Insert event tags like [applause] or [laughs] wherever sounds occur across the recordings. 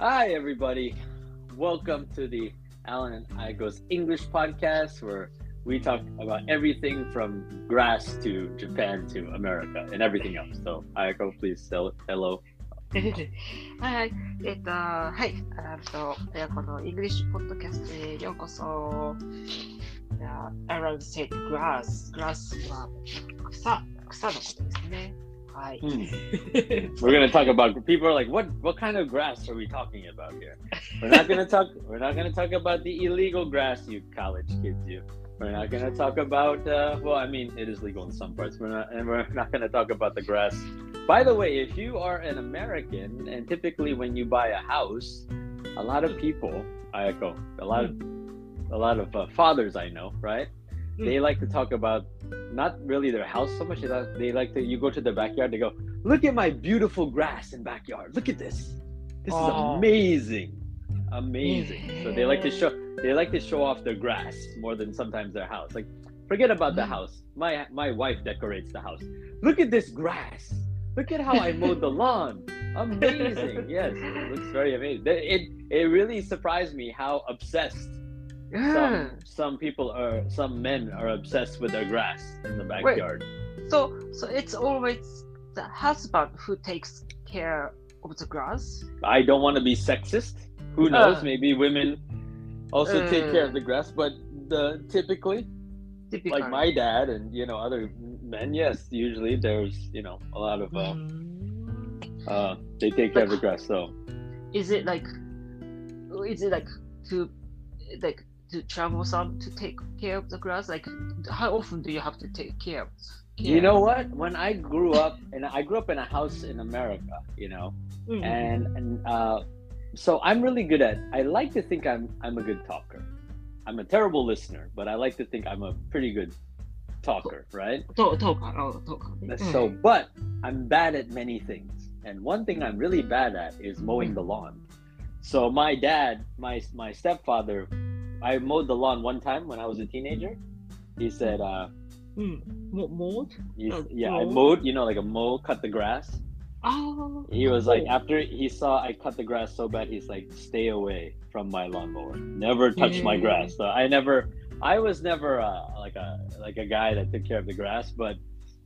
Hi, everybody. Welcome to the Alan and Ayako's English podcast, where we talk about everything from grass to Japan to America and everything else. So, Ayako, please tell hello. [laughs] はい、えっ、と、はい、アランと親子のイングリッシュポッドキャストへようこそ。アラン said grass。grass は草、草のことですね。はい。We're [laughs] gonna talk about. People are like, "What? What kind of grass are we talking about here?" We're not gonna talk. [laughs] We're not gonna talk about the illegal grass, you college kids. You. We're not gonna talk about. Uh, well, I mean, it is legal in some parts. We're not, and we're [laughs] not gonna talk about the grass. By the way, if you are an American, and typically when you buy a house, a lot of people, Ayako, a lot of, a lot of uh, fathers I know, right? They like to talk about not really their house so much. They like to. You go to their backyard. They go, look at my beautiful grass and backyard. Look at this. This is Oh. amazing, amazing. So they like to show. They like to show off their grass more than sometimes their house. Like, forget about the Mm. house. My my wife decorates the house. Look at this grass. Look at how I [laughs] mowed the lawn. Amazing. Yes, it looks very amazing. It, it really surprised me how obsessed う some some people are some men are obsessed with their grass in the backyard. So, so it's always the husband who takes care of the grass. I don't want to be sexist. Who knows? Uh. Maybe women also take care of Uh. the grass, but the typically, Typical. like my dad and you know other men, yes, usually there's you know a lot of uh, Mm. uh they take care of the grass. So is it like is it like to like to travel some to take care of the grass? Like, how often do you have to take care? Yeah. You know what? When I grew up, and I grew up in a house in America, you know, mm. and and uh, so I'm really good at. I like to think I'm I'm a good talker. I'm a terrible listener, but I like to think I'm a pretty good talker, right? Talk, oh, talk. Mm. So, but I'm bad at many things, and one thing I'm really bad at is mowing the lawn. So my dad, my my stepfather, I mowed the lawn one time when I was a teenager. He said, uh, mm, mowed? You, yeah, mowed? I mowed, you know, like a mow, cut the grass. Oh. He was like, after he saw I cut the grass so bad, he's like, stay away from my lawnmower. Never touch yeah. my grass. So I never, I was never uh, like a like a guy that took care of the grass, but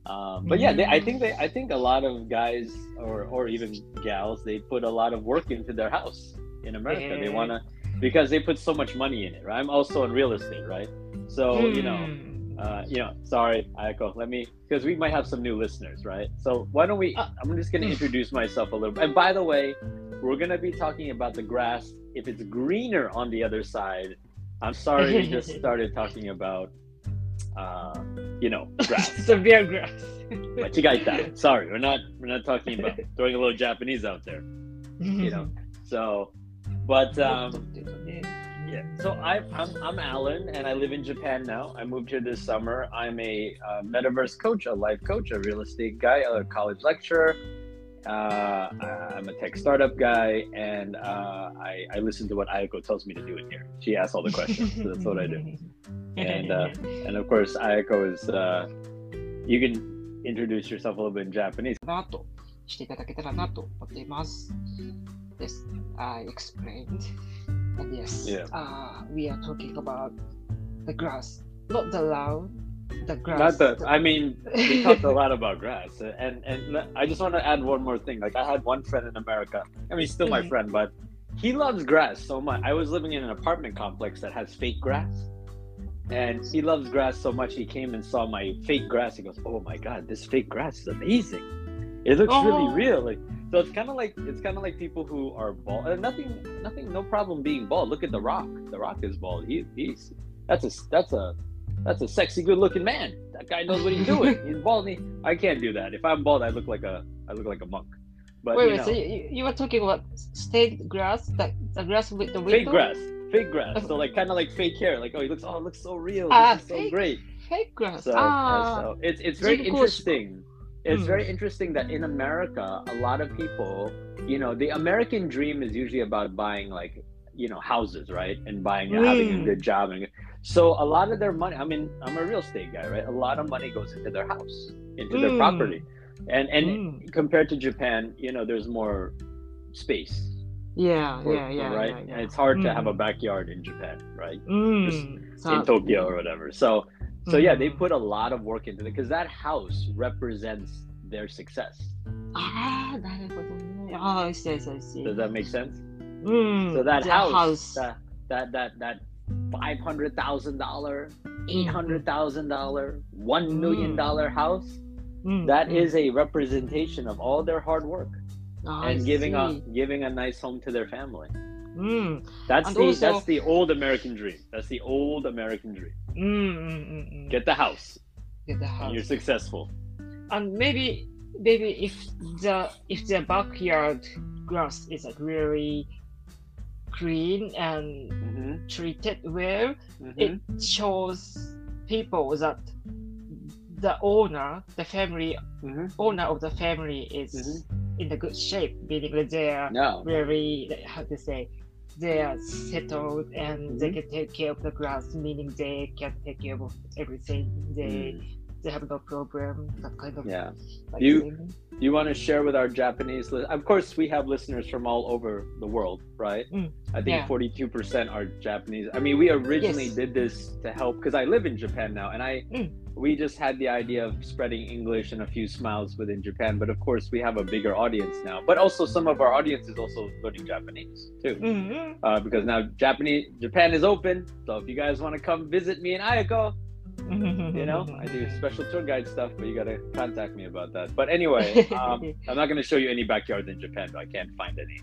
um, but yeah, they, I think they, I think a lot of guys or or even gals, they put a lot of work into their house in America. Yeah. They wanna because they put so much money in it. Right? I'm also in real estate, right? So you know. Uh, you know, sorry, Ayako. Let me, because we might have some new listeners, right? So why don't we? Uh, I'm just gonna introduce myself a little. bit. And by the way, we're gonna be talking about the grass. If it's greener on the other side, I'm sorry, we just [laughs] started talking about, uh, you know, [laughs] grass. severe grass [laughs] Machigaita. Sorry, we're not we're not talking about throwing a little Japanese out there, you know. So, but um, yeah. So I, I'm I'm Alan, and I live in Japan now. I moved here this summer. I'm a uh, metaverse coach, a life coach, a real estate guy, a college lecturer. Uh, I'm a tech startup guy, and uh, I, I listen to what Ayako tells me to do in here. She asks all the questions, so that's what I do. [laughs] And uh, and of course, Ayako is. Uh, you can introduce yourself a little bit in Japanese. なとしていただけたらなと思っています。 Yes, I explained. And yes, Yeah. uh, we are talking about the grass, not the lawn, the grass. Not the. I mean, we [laughs] talked a lot about grass, and and I just want to add one more thing. Like I had one friend in America. I mean, he's still my Mhm. friend, but he loves grass so much. I was living in an apartment complex that has fake grass, and he loves grass so much. He came and saw my fake grass. He goes, "Oh my god, this fake grass is amazing! It looks really Oh. real." Like, so it's kind of like it's kind of like people who are bald. Nothing, nothing, no problem being bald. Look at The Rock. The Rock is bald. He, he's that's a that's a that's a sexy, good-looking man. That guy knows what he's [laughs] doing. he's bald. He, I can't do that. If I'm bald, I look like a I look like a monk. But wait, you wait. Know. So you, were talking about state grass, that the grass with the fake grass, fake grass. So like kind of like fake hair. Like oh, he looks oh, it looks so real. Ah, uh, so great. Fake grass. So, ah, so it's it's very interesting it's very hmm. interesting that in America, a lot of people, you know, the American dream is usually about buying like, you know, houses, right? And buying, having a hmm. good job. And so a lot of their money, I mean, I'm a real estate guy, right? A lot of money goes into their house, into mm. their hmm. property. And and mm. compared to Japan, you know, there's more space. Yeah, for, yeah, yeah. Right? Yeah, yeah. And it's hard mm. to have a backyard in Japan, right? Just in Tokyo or whatever. So so yeah, they うん put a lot of work into it because that house represents their success. ああ、なるほどね。ああ、I see, I see, I see. Does that make sense? うん。 So that the house, house. that that that that five hundred thousand dollar, eight hundred thousand dollar, one million dollar house, うん that うん is a representation of all their hard work I and giving a see. giving a nice home to their family. うん。 That's And the also- that's the old American dream. That's the old American dream. Mm-hmm. Get the house. Get the house. And you're successful. And maybe maybe if the if the backyard grass is like really green and mm-hmm. treated well, mm-hmm. it shows people that the owner, the family mm-hmm. owner of the family is mm-hmm. in the good shape, meaning that they're no. very how to say they are settled and they Mhm. can take care of the grass, meaning they can take care of everything. They Mm. they have no problem. That kind of Yeah. like You- thing. you want to share with our Japanese? Li- of course, we have listeners from all over the world, right? Mm, I think forty-two percent are Japanese. I mean, we originally Yes. did this to help because I live in Japan now, and I Mm. We just had the idea of spreading English and a few smiles within Japan. But of course, we have a bigger audience now. But also, some of our audience is also learning Japanese too, Mhm. uh, because now Japanese Japan is open. So if you guys want to come visit me in Ayako, you know i do [laughs] special tour guide stuff but you got to contact me about that but anyway um, [laughs] i'm not to show you any backyards in japan though i can't find any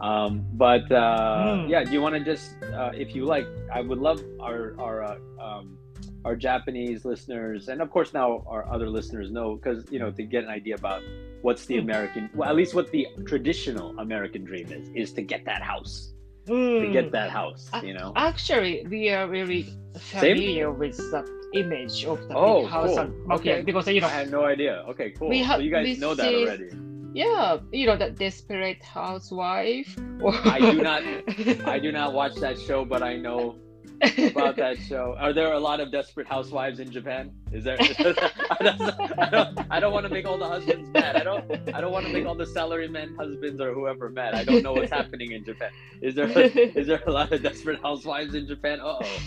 um, but uh, Mm. yeah do you want to just uh, if you like i would love our our uh, um, our japanese listeners and of course now our other listeners know because you know to get an idea about what's the Mm. american well at least what the traditional american dream is is to get that house to Mm. get that house you know Actually, we are very familiar with that image of the Oh, big house cool. and backyard Okay. because you know i had no idea okay cool We so you guys know that already Yeah, you know that desperate housewife. I do not- [laughs] I do not watch that show, but I know about that show. Are there a lot of desperate housewives in Japan? Is there? [laughs] I don't, don't, don't want to make all the husbands mad. I don't. I don't want to make all the salarymen husbands or whoever mad. I don't know what's happening in Japan. Is there? Is there a lot of desperate housewives in Japan? Uh oh.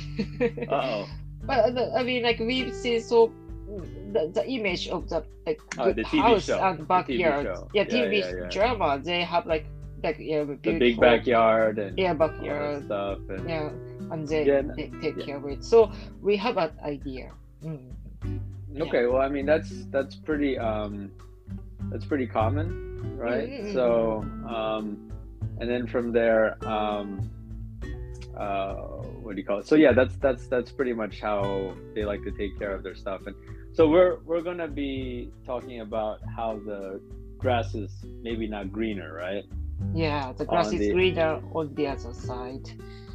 Uh oh. but uh, I mean, like we've seen so the, the image of the like Oh, the TV house show, and TV backyard. show. Yeah, Yeah, TV yeah, yeah. drama. They have like like yeah, The big backyard and Yeah, backyard. stuff. And, Yeah, and they, Yeah, they take yeah. care of it. So we have an idea. Mm. Okay, well, I mean that's that's pretty um, that's pretty common, right? Mm, mm, So, um, and then from there, um, uh, what do you call it? So yeah, that's that's that's pretty much how they like to take care of their stuff. And so we're we're gonna be talking about how the grass is maybe not greener, right? Yeah, the grass On is the- greener on the other side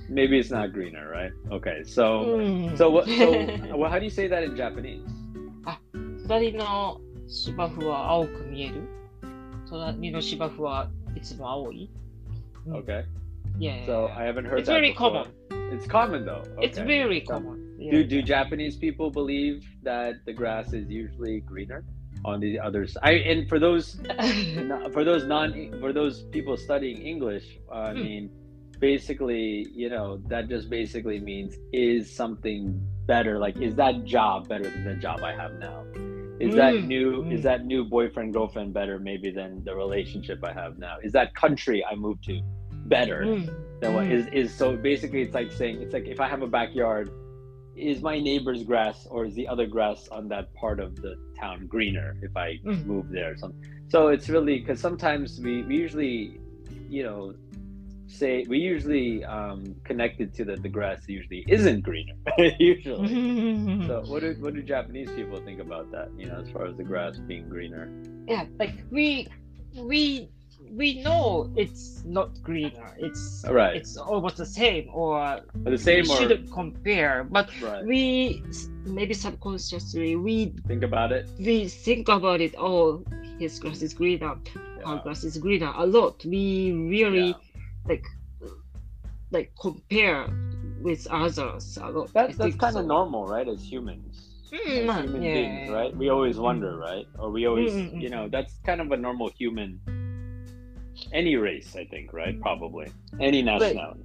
Maybe it's not greener, right? Okay, so Mm. so what? So [laughs] well, how do you say that in Japanese? 隣の芝生は青く見える隣の芝生はいつも青い Mm. Okay, Yeah. so I haven't heard it's that very before. common. It's common though. It's Okay. very So- common. Yeah. Do do Japanese people believe that the grass is usually greener on the other side? I, and for those [laughs] no- for those non for those people studying English, uh, I Hmm. mean, basically, you know, that just basically means is something better? Like, is that job better than the job I have now? Is that Mm, new? mm. Is that new boyfriend girlfriend better maybe than the relationship I have now? Is that country I moved to better? Mm. Then what Mm. is is so basically it's like saying it's like if I have a backyard, is my neighbor's grass or is the other grass on that part of the town greener if I Mm. move there or something? So it's really because sometimes we, we usually, you know, say we usually um, connected to that the grass usually isn't greener [laughs] usually. So [laughs] what do what do Japanese people think about that? You know, as far as the grass being greener. yeah, like we we we know it's not greener. It's Right. it's almost the same, or But the same we or shouldn't compare. But right. we maybe subconsciously we think about it. we think about it. Oh, his grass is greener. Our grass is greener a lot. We really Yeah. Like like compare with others a lot. I That's kind of so. normal, right? As humans. Mm, as human yeah. beings, right? We always wonder, right? Or we always, Mm, mm, you mm. know, that's kind of a normal human any race, I think, right? Probably any nationality.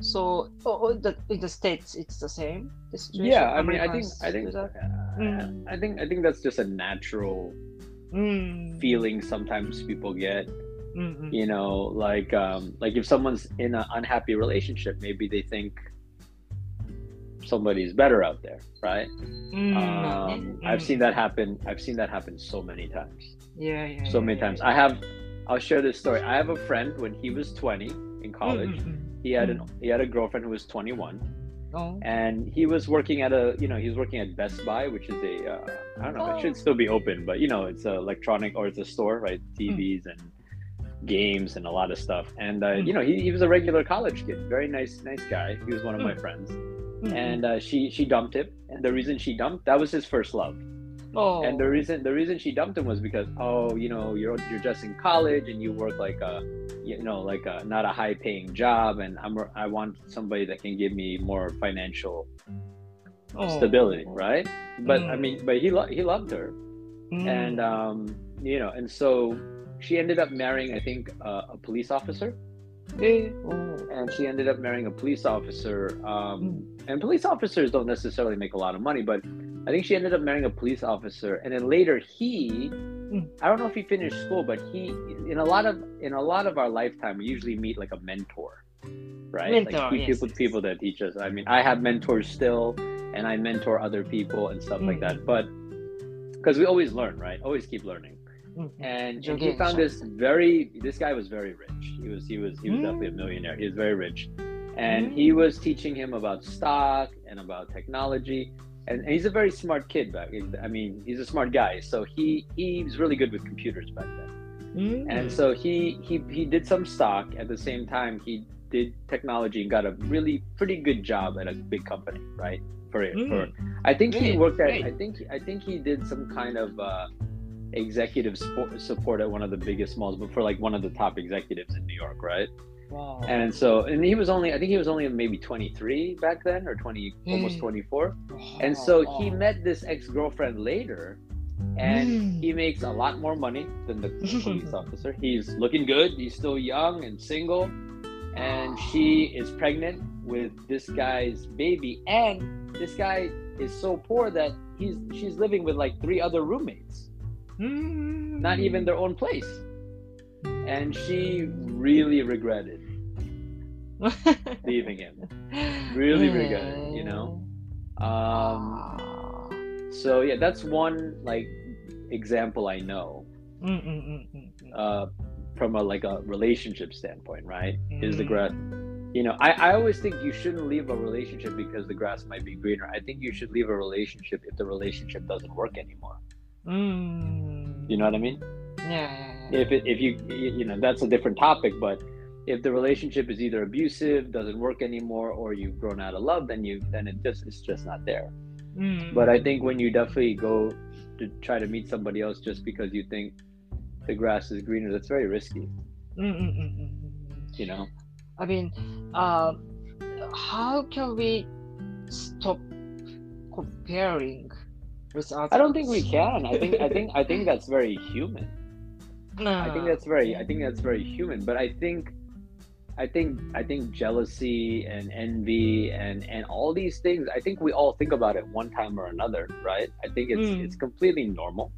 So, oh, oh, the, in the states, it's the same. The situation? Yeah, I mean, I think, I think, uh, Mm. I think, I think that's just a natural Mm. feeling sometimes people get. Mm, mm. You know, like, um, like if someone's in an unhappy relationship, maybe they think somebody's better out there, right? Mm, Um, mm. I've seen that happen. I've seen that happen so many times. Yeah, yeah. so yeah, many yeah, times. yeah. I have, I'll share this story. I have a friend when he was 20 in college. Mm, mm, mm. He had an he had a girlfriend who was 21, Oh. and he was working at a you know he was working at Best Buy, which is a uh, I don't know it should Oh. still be open, but you know it's a electronic or it's a store, right? TVs and games and a lot of stuff. And uh, Mm. you know he, he was a regular college kid, very nice nice guy. He was one of my Mm. friends, Mm, mm. and uh, she she dumped him. And the reason she dumped that was his first love. oh. And the reason the reason she dumped him was because oh you know you're you're just in college and you work like a you know like a not a high paying job and I'm I want somebody that can give me more financial oh. stability right but I Mm. mean but he lo- he loved her Mm. and um you know and so she ended up marrying I think uh, a police officer Eh, oh. and she ended up marrying a police officer. Um, Mm. And police officers don't necessarily make a lot of money, but I think she ended up marrying a police officer. And then later, he, Mm. I don't know if he finished school, but he, in a lot of in a lot of our lifetime, we usually meet like a mentor, right? Mentor, like yes, people yes. people that teach us. I mean, I have mentors still, and I mentor other people and stuff like Mm. that. But because we always learn, right? Always keep learning Mm, mm. and, and he found this very this guy was very rich he was he was he was Mm. definitely a millionaire he was very rich and he was teaching him about stock and about technology and, and he's a very smart kid back i mean he's a smart guy so he he was really good with computers back then Mm. and so he he he did some stock at the same time he did technology and got a really pretty good job at a big company right for it for Mm. I think he worked at. I think I think he did some kind of uh, executive support, support at one of the biggest malls, but for like one of the top executives in New York, right? Wow. And so, and he was only. I think he was only maybe 23 back then, or 20, almost Mm. 24. And so he met this ex girlfriend later, and Mm. he makes a lot more money than the [laughs] police officer. He's looking good. He's still young and single, and she is pregnant with this guy's baby. And this guy is so poor that he's she's living with like three other roommates, Mm. not even their own place. And she really regretted [laughs] leaving him. Really regret it, you know? Um, so yeah, that's one like example I know. Uh, from a like a relationship standpoint, right? Is the Mm. grass, you know, I, I always think you shouldn't leave a relationship because the grass might be greener. I think you should leave a relationship if the relationship doesn't work anymore. Mm. You know what I mean? Yeah, yeah, yeah. If it, if you you know that's a different topic, but if the relationship is either abusive, doesn't work anymore, or you've grown out of love, then you then it just it's just not there. Mm. But I think when you definitely go to try to meet somebody else just because you think the grass is greener, that's very risky. Mm, mm, mm, mm, mm. You know. I mean, uh, how can we stop comparing? I don't think we can. I think I think I think that's very human. No. I think that's very I think that's very human. But I think I think I think jealousy and envy and and all these things. I think we all think about it one time or another, right? I think it's Mm. it's completely normal.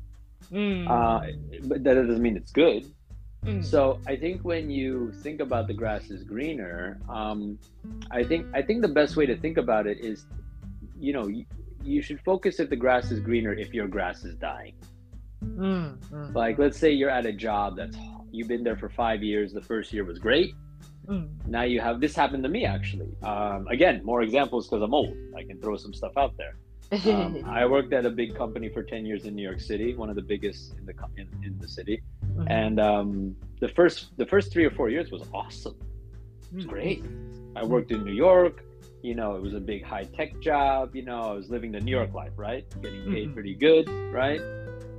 Mm. Uh, but that doesn't mean it's good. Mm. So I think when you think about the grass is greener, um, I think I think the best way to think about it is, you know, you, should focus if the grass is greener if your grass is dying. Mm, mm, Like, let's say you're at a job that's you've been there for five years. The first year was great. mm, Now you have this happened to me actually. Um, again, more examples because I'm old. I can throw some stuff out there. Um, [laughs] I worked at a big company for ten years in New York City, one of the biggest in the in, in the city. Mhm. And um, the first the first three or four years was awesome. It was great. I worked in New York. You know, it was a big high tech job. You know, I was living the New York life, right? Getting paid Mhm. pretty good, right?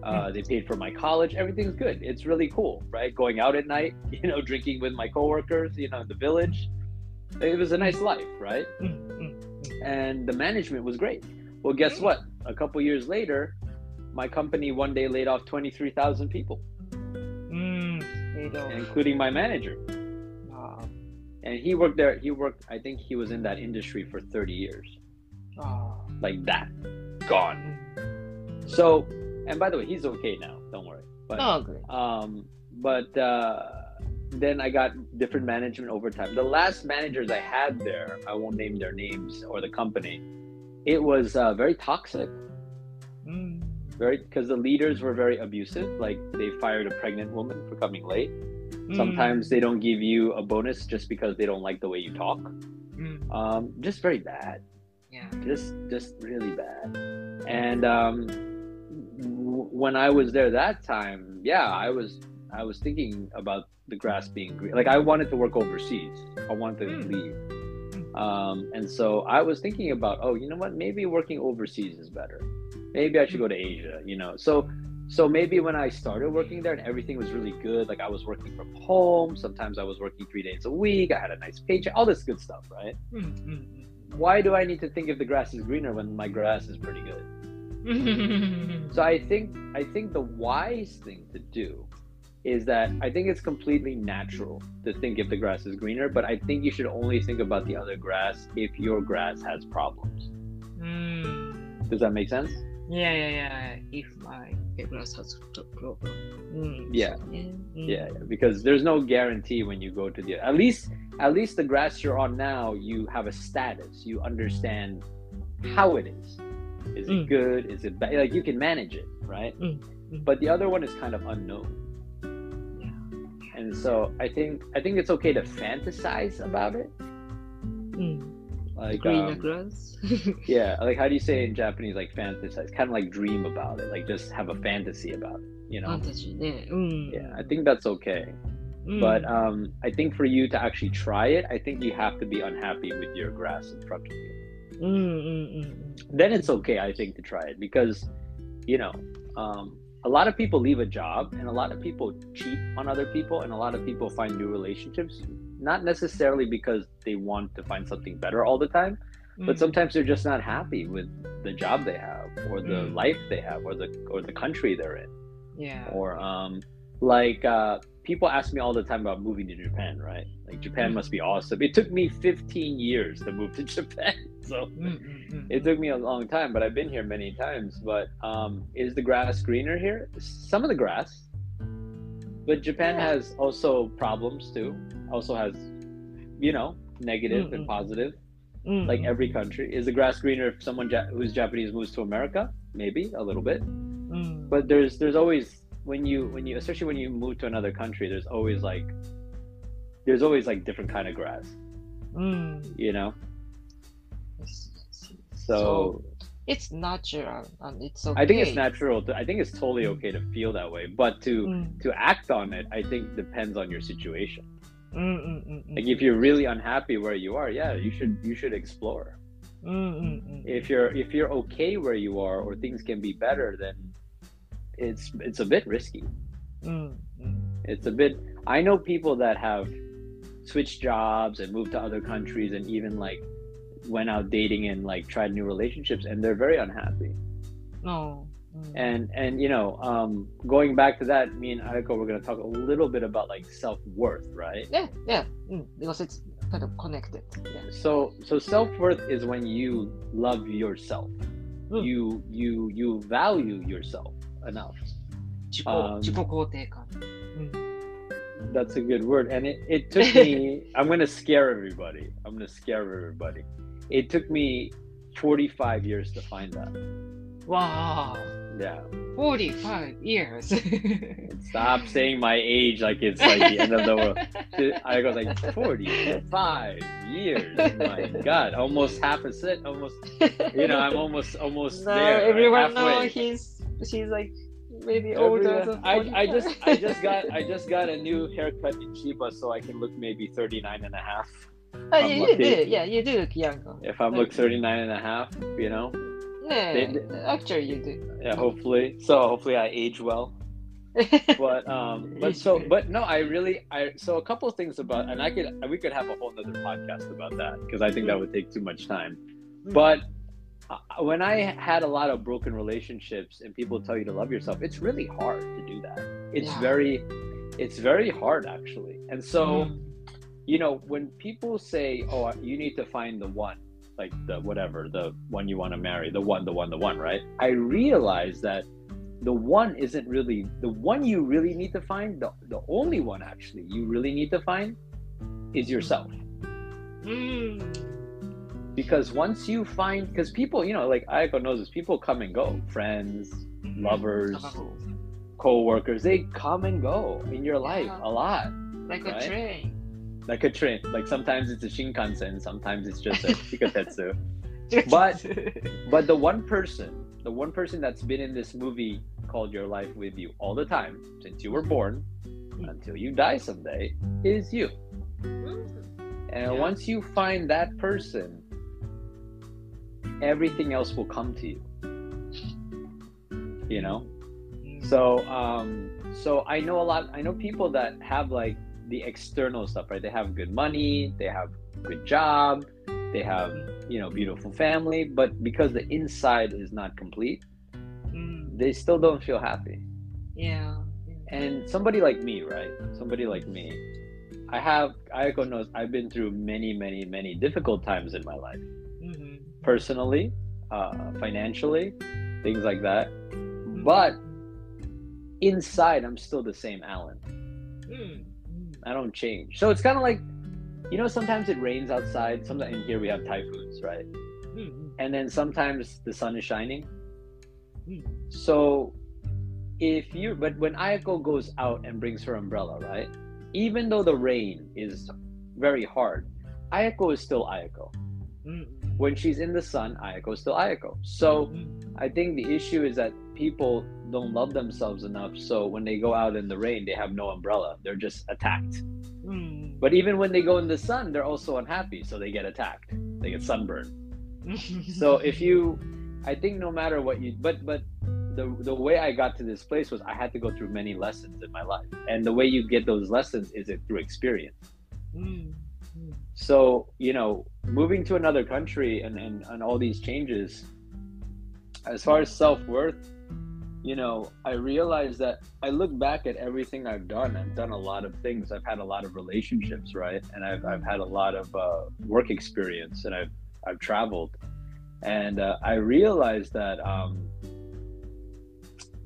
Uh, they paid for my college. Everything's good. It's really cool, right? Going out at night, [laughs] you know, drinking with my coworkers, you know, in the village. It was a nice life, right? Mm, mm, And the management was great. Well, guess what? A couple years later, my company one day laid off 23,000 people. mm. including my manager. And he worked there. He worked. I think he was in that industry for 30 years, ah, like that, gone. So, and by the way, he's okay now. Don't worry. But oh, good. um, but uh, then I got different management over time. The last managers I had there, I won't name their names or the company. It was uh, very toxic. Mm. Very because the leaders were very abusive. Like they fired a pregnant woman for coming late. Mm. Sometimes they don't give you a bonus just because they don't like the way you talk. Mm. Um, just very bad. Yeah. Just just really bad. And um, w- when I was there that time, yeah, I was I was thinking about the grass being green. Like I wanted to work overseas. I wanted to Mm. leave. Um, and so I was thinking about, oh, you know what? Maybe working overseas is better. Maybe I should go to Asia. You know, so so maybe when I started working there and everything was really good, like I was working from home. Sometimes I was working three days a week. I had a nice paycheck. All this good stuff, right? Mm, mm, Why do I need to think if the grass is greener when my grass is pretty good? [laughs] So I think I think the wise thing to do is that I think it's completely natural to think if the grass is greener, but I think you should only think about the other grass if your grass has problems. Mm. Does that make sense? Yeah, yeah, yeah. If my grass has a problem. Mm. Yeah. Yeah. Mm. Yeah, because there's no guarantee when you go to the at least at least the grass you're on now, you have a status. You understand how it is. Is it Mm. good? Is it bad? Like you can manage it, right? Mm, mm. But the other one is kind of unknown. And so I think I think it's okay to fantasize about it. Mm like green grass. Um, yeah, [laughs] like how do you say in Japanese? Like fantasize, kind of like dream about it, like just have a fantasy about it. You know. Yeah, I mm. think that's okay. Mm. But um, I think for you to actually try it, I think you have to be unhappy with your grass in front of you. Mm, mm, mm, Then it's okay, I think, to try it because, you know, um, a lot of people leave a job and a lot of people cheat on other people and a lot of people find new relationships not necessarily because they want to find something better all the time, mm-hmm. but mm. sometimes they're just not happy with the job they have or the mm-hmm. life they have or the or the country they're in. Yeah. Or um like uh people ask me all the time about moving to Japan, right? Like Japan mm. must be awesome. It took me 15 years to move to [laughs] Japan, so mm, it took me a long time. But I've been here many times. But um, is the grass greener here? Some of the grass, but Japan yeah. has also problems too. Also has, you know, negative mm-hmm. and positive. Mm-hmm. Like every country is the grass greener if someone ja- who's Japanese moves to America, maybe a little bit. Mm. But there's there's always when you when you especially when you move to another country, there's always like there's always like different kind of grass. Mm. You know. So, so it's natural and it's okay. I think it's natural. To, I think it's totally okay to feel that way, but to mm. to act on it, I think depends on your situation. Mm-mm-mm-mm. Like if you're really unhappy where you are, yeah, you should you should explore. Mm-mm-mm. If you're if you're okay where you are, or things can be better, then it's it's a bit risky. Mm-mm. It's a bit. I know people that have switched jobs and moved to other countries, and even like went out dating and like tried new relationships and they're very unhappy no oh. mm. and and you know um going back to that me and Ayako we're going to talk a little bit about like self-worth right yeah yeah mm, because it's kind of connected yeah. so so self-worth is when you love yourself mm. you you you value yourself enough um, mm. that's a good word and it, it took [laughs] me i'm gonna scare everybody i'm gonna scare everybody it took me 45 years to find that. Wow. Yeah. 45 years. [laughs] Stop saying my age like it's like the end of the world. I go like 45 years. Oh my God. Almost half a set. Almost, you know, I'm almost, almost no, there. everyone know halfway. he's she's like maybe older I, I just I just got I [laughs] just got a new haircut in Chiba so I can look maybe 39 and a half. Ah, I'm you, yeah, you do look younger. If I look 39 and a half, you know, Yeah, They- actually you do. yeah hopefully so hopefully i age well [laughs] but um but so but no i really i so a couple of things about and i could we could have a whole other podcast about that because i think that would take too much time but uh, when i had a lot of broken relationships and people tell you to love yourself it's really hard to do that it's Yeah. very it's very hard actually. And so, Mm. You know, when people say, "Oh, you need to find the one," like the whatever, the one you want to marry, the one, the one, the one, right? I realize that the one isn't really the one you really need to find. The the only one actually you really need to find is yourself. Mm. Because once you find, because people, you know, like Ayako knows this, people come and go, friends, lovers, co-workers, they come and go in your life Yeah. a lot. Like Right? a train. Like a train. Like sometimes it's a Shinkansen, sometimes it's just a [laughs] Chikatetsu. But- But the one person, the one person that's been in this movie called Your Life with you all the time since you were born until you die someday is you. Mm. And Yeah. once you find that person, everything else will come to you. You know? Mm. So um so I know a lot I know people that have like the external stuff, right? They have good money, they have good job, they have, you know, beautiful family, but because the inside is not complete, Mm. they still don't feel happy. Yeah. And somebody like me, right? Somebody like me, I have Ayako knows I've been through many, many, many difficult times in my life. Mhm. Personally, uh, financially, things like that. But inside I'm still the same Alan. Mm. I don't change. So it's kind of like, you know, sometimes it rains outside. Sometimes in here we have typhoons, right? Mm. And then sometimes the sun is shining. Mm. So if you, but when Ayako goes out and brings her umbrella, right? Even though the rain is very hard, Ayako is still Ayako. Mm. When she's in the sun, Ayako is still Ayako. So Mm. I think the issue is that people don't love themselves enough. So when they go out in the rain, they have no umbrella. They're just attacked. Mm. But even when they go in the sun, they're also unhappy, so they get attacked. They get sunburned. [laughs] So if you, I think no matter what you, but but the the way I got to this place was I had to go through many lessons in my life, and the way you get those lessons is it through experience. Mm. Mm. So you know, moving to another country and and, and all these changes, as far as self worth, you know, I realized that I look back at everything I've done. I've done a lot of things. I've had a lot of relationships, right? And I've, I've had a lot of uh, work experience and I've, I've traveled. And uh, I realized that um,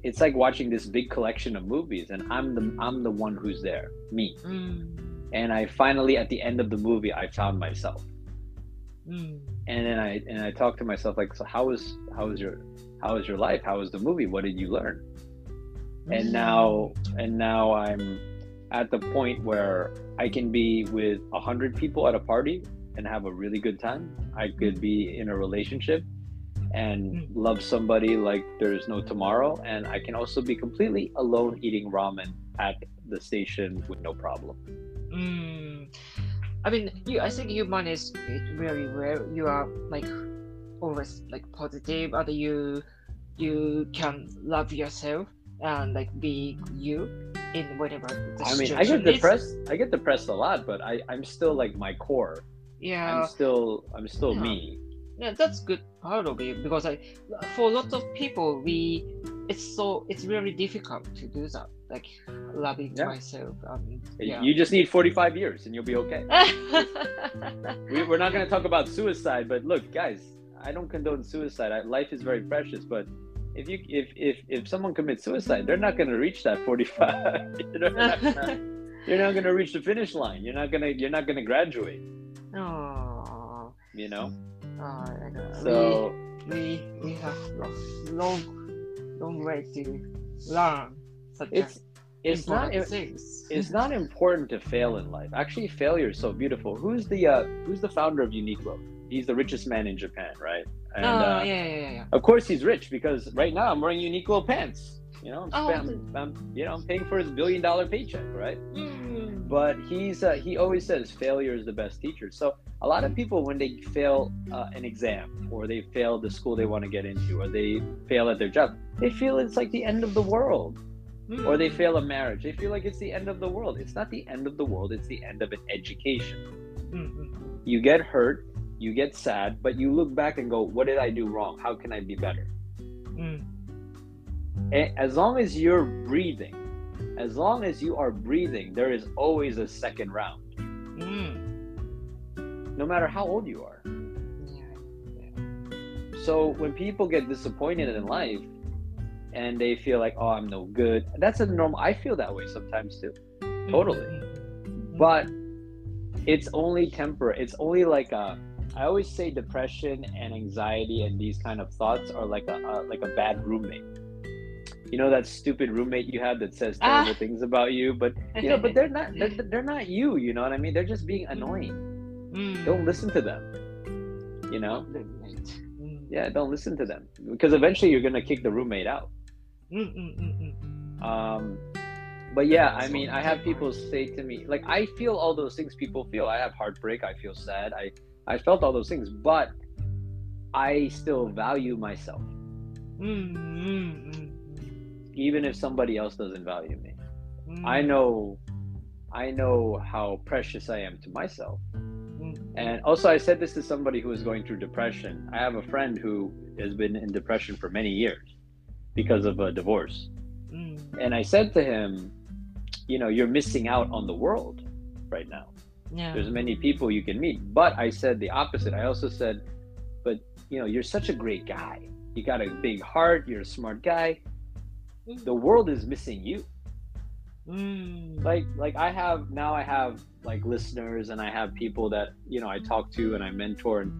it's like watching this big collection of movies and I'm the, I'm the one who's there, me. Mm. And I finally, at the end of the movie, I found myself. Mm. And then I, and I talked to myself like, so how was, how was your, how was your life? How was the movie? What did you learn? and now and now i'm at the point where i can be with a hundred people at a party and have a really good time i could be in a relationship and Mm. love somebody like there's no tomorrow and i can also be completely alone eating ramen at the station with no problem Mm. I mean, you. I think human is very well. You are like always like positive, positive, and you you can love yourself and like be you in whatever i mean i get situation is. depressed i get depressed a lot but i i'm still like my core Yeah, i'm still i'm still Yeah. me yeah, that's good part of it because I, for lots of people, we it's so it's really difficult to do that. Like loving Yeah. myself. Um, yeah. you just need 45 years and you'll be okay [laughs] we, we're not going to talk about suicide but look guys i don't condone suicide. I, life is very precious but if you if if, if someone commits suicide they're not going to reach that 45 [laughs] [laughs] you're not gonna, you're not going to reach the finish line. You're not going to you're not going to graduate. Oh, you know? Oh, so we we have lo- long long way to learn it's it's not it's not important to fail in life actually failure is so beautiful who's the uh who's the founder of uniqlo he's the richest man in japan right and oh uh, yeah yeah yeah. Of course, he's rich because right now I'm wearing Uniqlo pants. You know, I'm, Oh, I'm, I'm- you know, I'm paying for his billion dollar paycheck, right? Mm. But he's uh, he always says failure is the best teacher. So a lot of people, when they fail uh, an exam or they fail the school they want to get into or they fail at their job, they feel it's like the end of the world. Mm. Or they hmm. fail a marriage. They feel like it's the end of the world. It's not the end of the world, it's the end of an education. Mm-hmm. You get hurt, you get sad, but you look back and go, What did I do wrong? How can I be better? Mm. As long as you're breathing, as long as you are breathing, there is always a second round. Mm. No matter how old you are. Yeah. So when people get disappointed in life, and they feel like, oh, I'm no good. That's a normal. I feel that way sometimes too, mm-hmm. totally. Mm-hmm. But it's only temper. It's only like a. I always say depression and anxiety and these kind of thoughts are like a, a like a bad roommate. You know that stupid roommate you have that says ah. terrible ah. things about you, but you know, but they're not they're, [laughs] they're not you. You know what I mean? They're just being annoying. Mm. Don't listen to them. You know? Mm. Yeah, don't listen to them because eventually you're gonna kick the roommate out. Um, but yeah, I mean, I have people say to me, like, I feel all those things people feel. I have heartbreak. I feel sad. I, I felt all those things, but I still value myself. Even if somebody else doesn't value me, I know, I know how precious I am to myself. And also, I said this to somebody who was going through depression. I have a friend who has been in depression for many years because of a divorce. Mm. And I said to him, you know, you're missing out on the world right now. Yeah. There's many people you can meet. But I said the opposite. I also said, but you know, you're such a great guy. You got a big heart, you're a smart guy. Mm. The world is missing you. Mm. Like like I have now I have like listeners and I have people that, you know, I talk to and I mentor and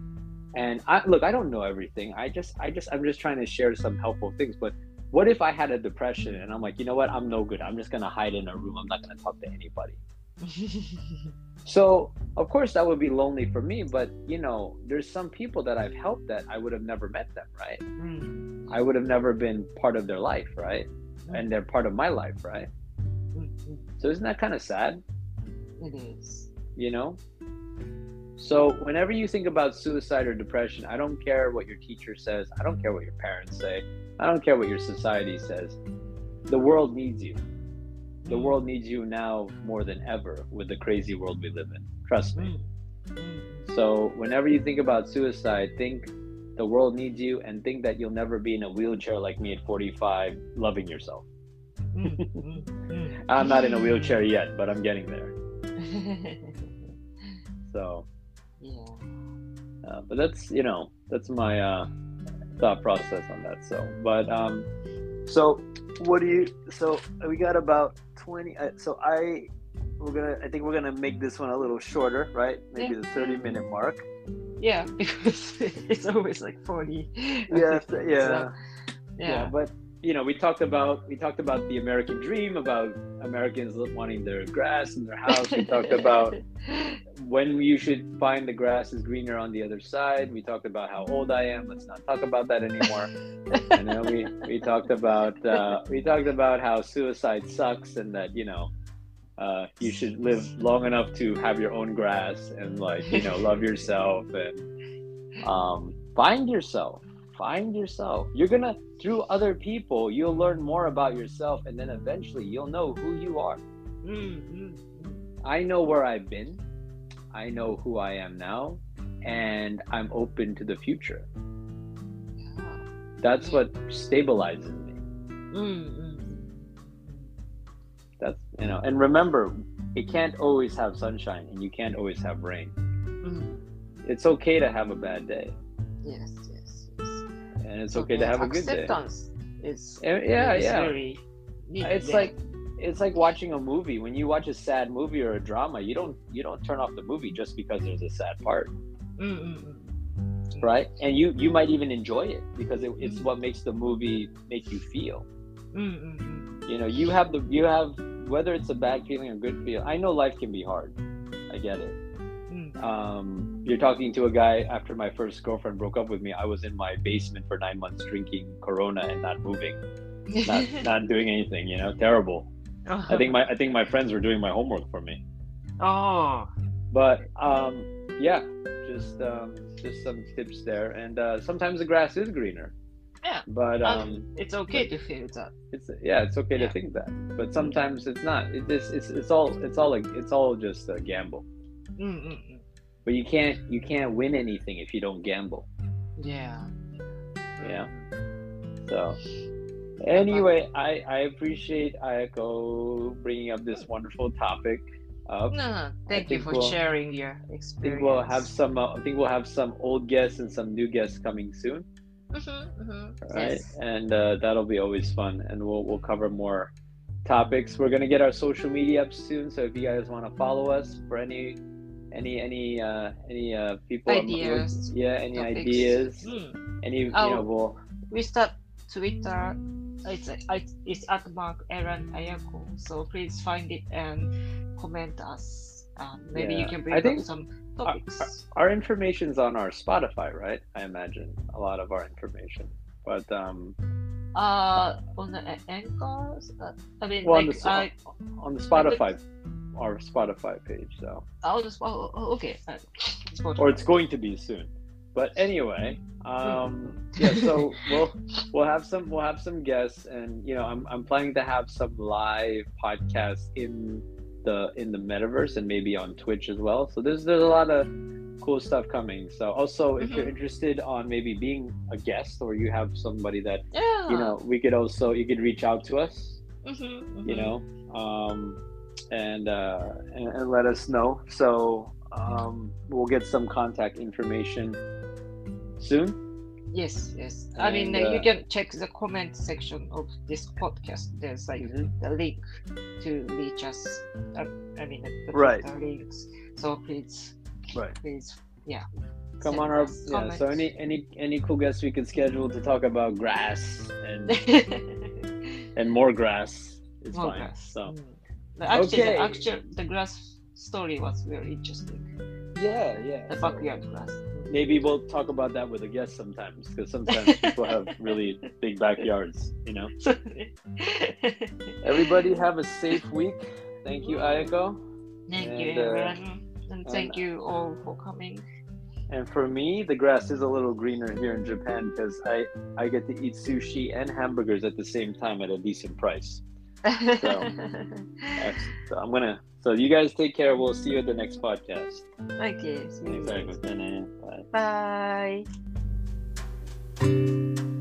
and I look, I don't know everything. I just I just I'm just trying to share some helpful things, but what if I had a depression and I'm like, you know what, I'm no good. I'm just gonna hide in a room. I'm not gonna talk to anybody. [laughs] so of course that would be lonely for me, but you know, there's some people that I've helped that I would have never met them, right? Mm. I would have never been part of their life, right? Mm. And they're part of my life, right? Mm-hmm. So isn't that kind of sad? It is. You know, so, whenever you think about suicide or depression, I don't care what your teacher says, I don't care what your parents say, I don't care what your society says. The world needs you. The world needs you now more than ever with the crazy world we live in. Trust me. So, whenever you think about suicide, think the world needs you and think that you'll never be in a wheelchair like me at 45 loving yourself. [laughs] I'm not in a wheelchair yet, but I'm getting there. [laughs] so yeah. uh, but that's, you know, that's my uh, thought process on that. So, but, um, so what do you, so we got about 20, uh, so I, we're gonna, I think we're gonna make this one a little shorter, right? Maybe Yeah. the 30 minute mark. Yeah, [laughs] because it's always like 40. Yeah, [laughs] So, yeah. yeah. but you know we talked about we talked about the american dream about americans wanting their grass in their house. We talked about [laughs] when you should find the grass is greener on the other side. We talked about how old i am. Let's not talk about that anymore. And then we we talked about uh, we talked about how suicide sucks and that you know uh, you should live long enough to have your own grass and like you know love yourself and um, find yourself find yourself. You're gonna, through other people, you'll learn more about yourself, and then eventually you'll know who you are. Mm-hmm. I know where I've been, I know who I am now, and I'm open to the future. That's what stabilizes me. Mm-hmm. That's, you know, and remember, it can't always have sunshine and you can't always have rain. Mm-hmm. It's okay to have a bad day. Yes and it's so okay to have a good day. Acceptance is eh, yeah, yeah. yeah. It's like it's like watching a movie. When you watch a sad movie or a drama, you don't you don't turn off the movie just because there's a sad part. Right, and you you might even enjoy it because it, it's mm-hmm. what makes the movie make you feel. Mm-mm. You know, you have the you have whether it's a bad feeling or good feeling. I know life can be hard. I get it um, you're talking to a guy after my first girlfriend broke up with me. I was in my basement for nine months drinking Corona and not moving, not, [laughs] not doing anything. You know, terrible. Uh-huh. I think my I think my friends were doing my homework for me. Oh. But um, yeah, just um, just some tips there, and uh, sometimes the grass is greener. Yeah. But um, it's okay but to think that. It's yeah, it's okay yeah. to think that, but sometimes it's not. It, it's, it's it's all it's all like it's all just a gamble. Mm-mm but you can't you can't win anything if you don't gamble Yeah. Yeah. so Anyway, I, I appreciate Ayako bringing up this wonderful topic. Up. No, no, thank you for we'll- sharing your experience. I think we'll have some. Uh, I think we'll have some old guests and some new guests coming soon. Mhm, mhm, right? Yes. And uh, that'll be always fun, and we'll we'll cover more topics. We're gonna get our social media up soon, so if you guys want to follow us for any any any uh, any uh, people, Ideas, yeah, any topics. ideas, Mm. any you Oh. know, we'll We start Twitter. It's it's at Mark Aaron Ayako. So please find it and comment us. Um, maybe you Yeah. can I bring up some topics. our information's on our Spotify, right? I imagine a lot of our information, but um, Uh, on the anchors. Uh, I mean, well, on the I. on the Spotify, our Spotify page, so. Oh, this, oh, oh, okay. Uh, Spotify. or it's going to be soon. But anyway, um, yeah. So [laughs] we'll we'll have some we'll have some guests, and you know, I'm I'm planning to have some live podcasts in the in the metaverse and maybe on Twitch as well. So there's there's a lot of cool stuff coming. So also, if you're Mhm. interested on maybe being a guest or you have somebody that Yeah. you know, we could also you could reach out to us Mhm, you mhm. know um, and, uh, and and let us know so um, we'll get some contact information soon Yes, yes. I mean, uh, you uh, can check the comment section of this podcast. There's like Mhm. the link to reach us. Uh, I mean, the, the Right. Links. So please, right please, yeah. come on our yeah so any any any cool guests we could schedule to talk about grass and [laughs] and more grass is More fine grass. so Mm. But actually, Okay. the actual the grass story was very interesting. yeah yeah The backyard grass. maybe we'll talk about that with a guest sometimes because sometimes [laughs] people have really big backyards you know [laughs] everybody have a safe week thank you ayako Thank you, And, uh. And thank and- you all for coming. And for me, the grass is a little greener here in Japan because I, I get to eat sushi and hamburgers at the same time at a decent price. [laughs] That's- So I'm gonna. So you guys take care. We'll see you at the next podcast. okay, see you. Ayako. Bye. Bye.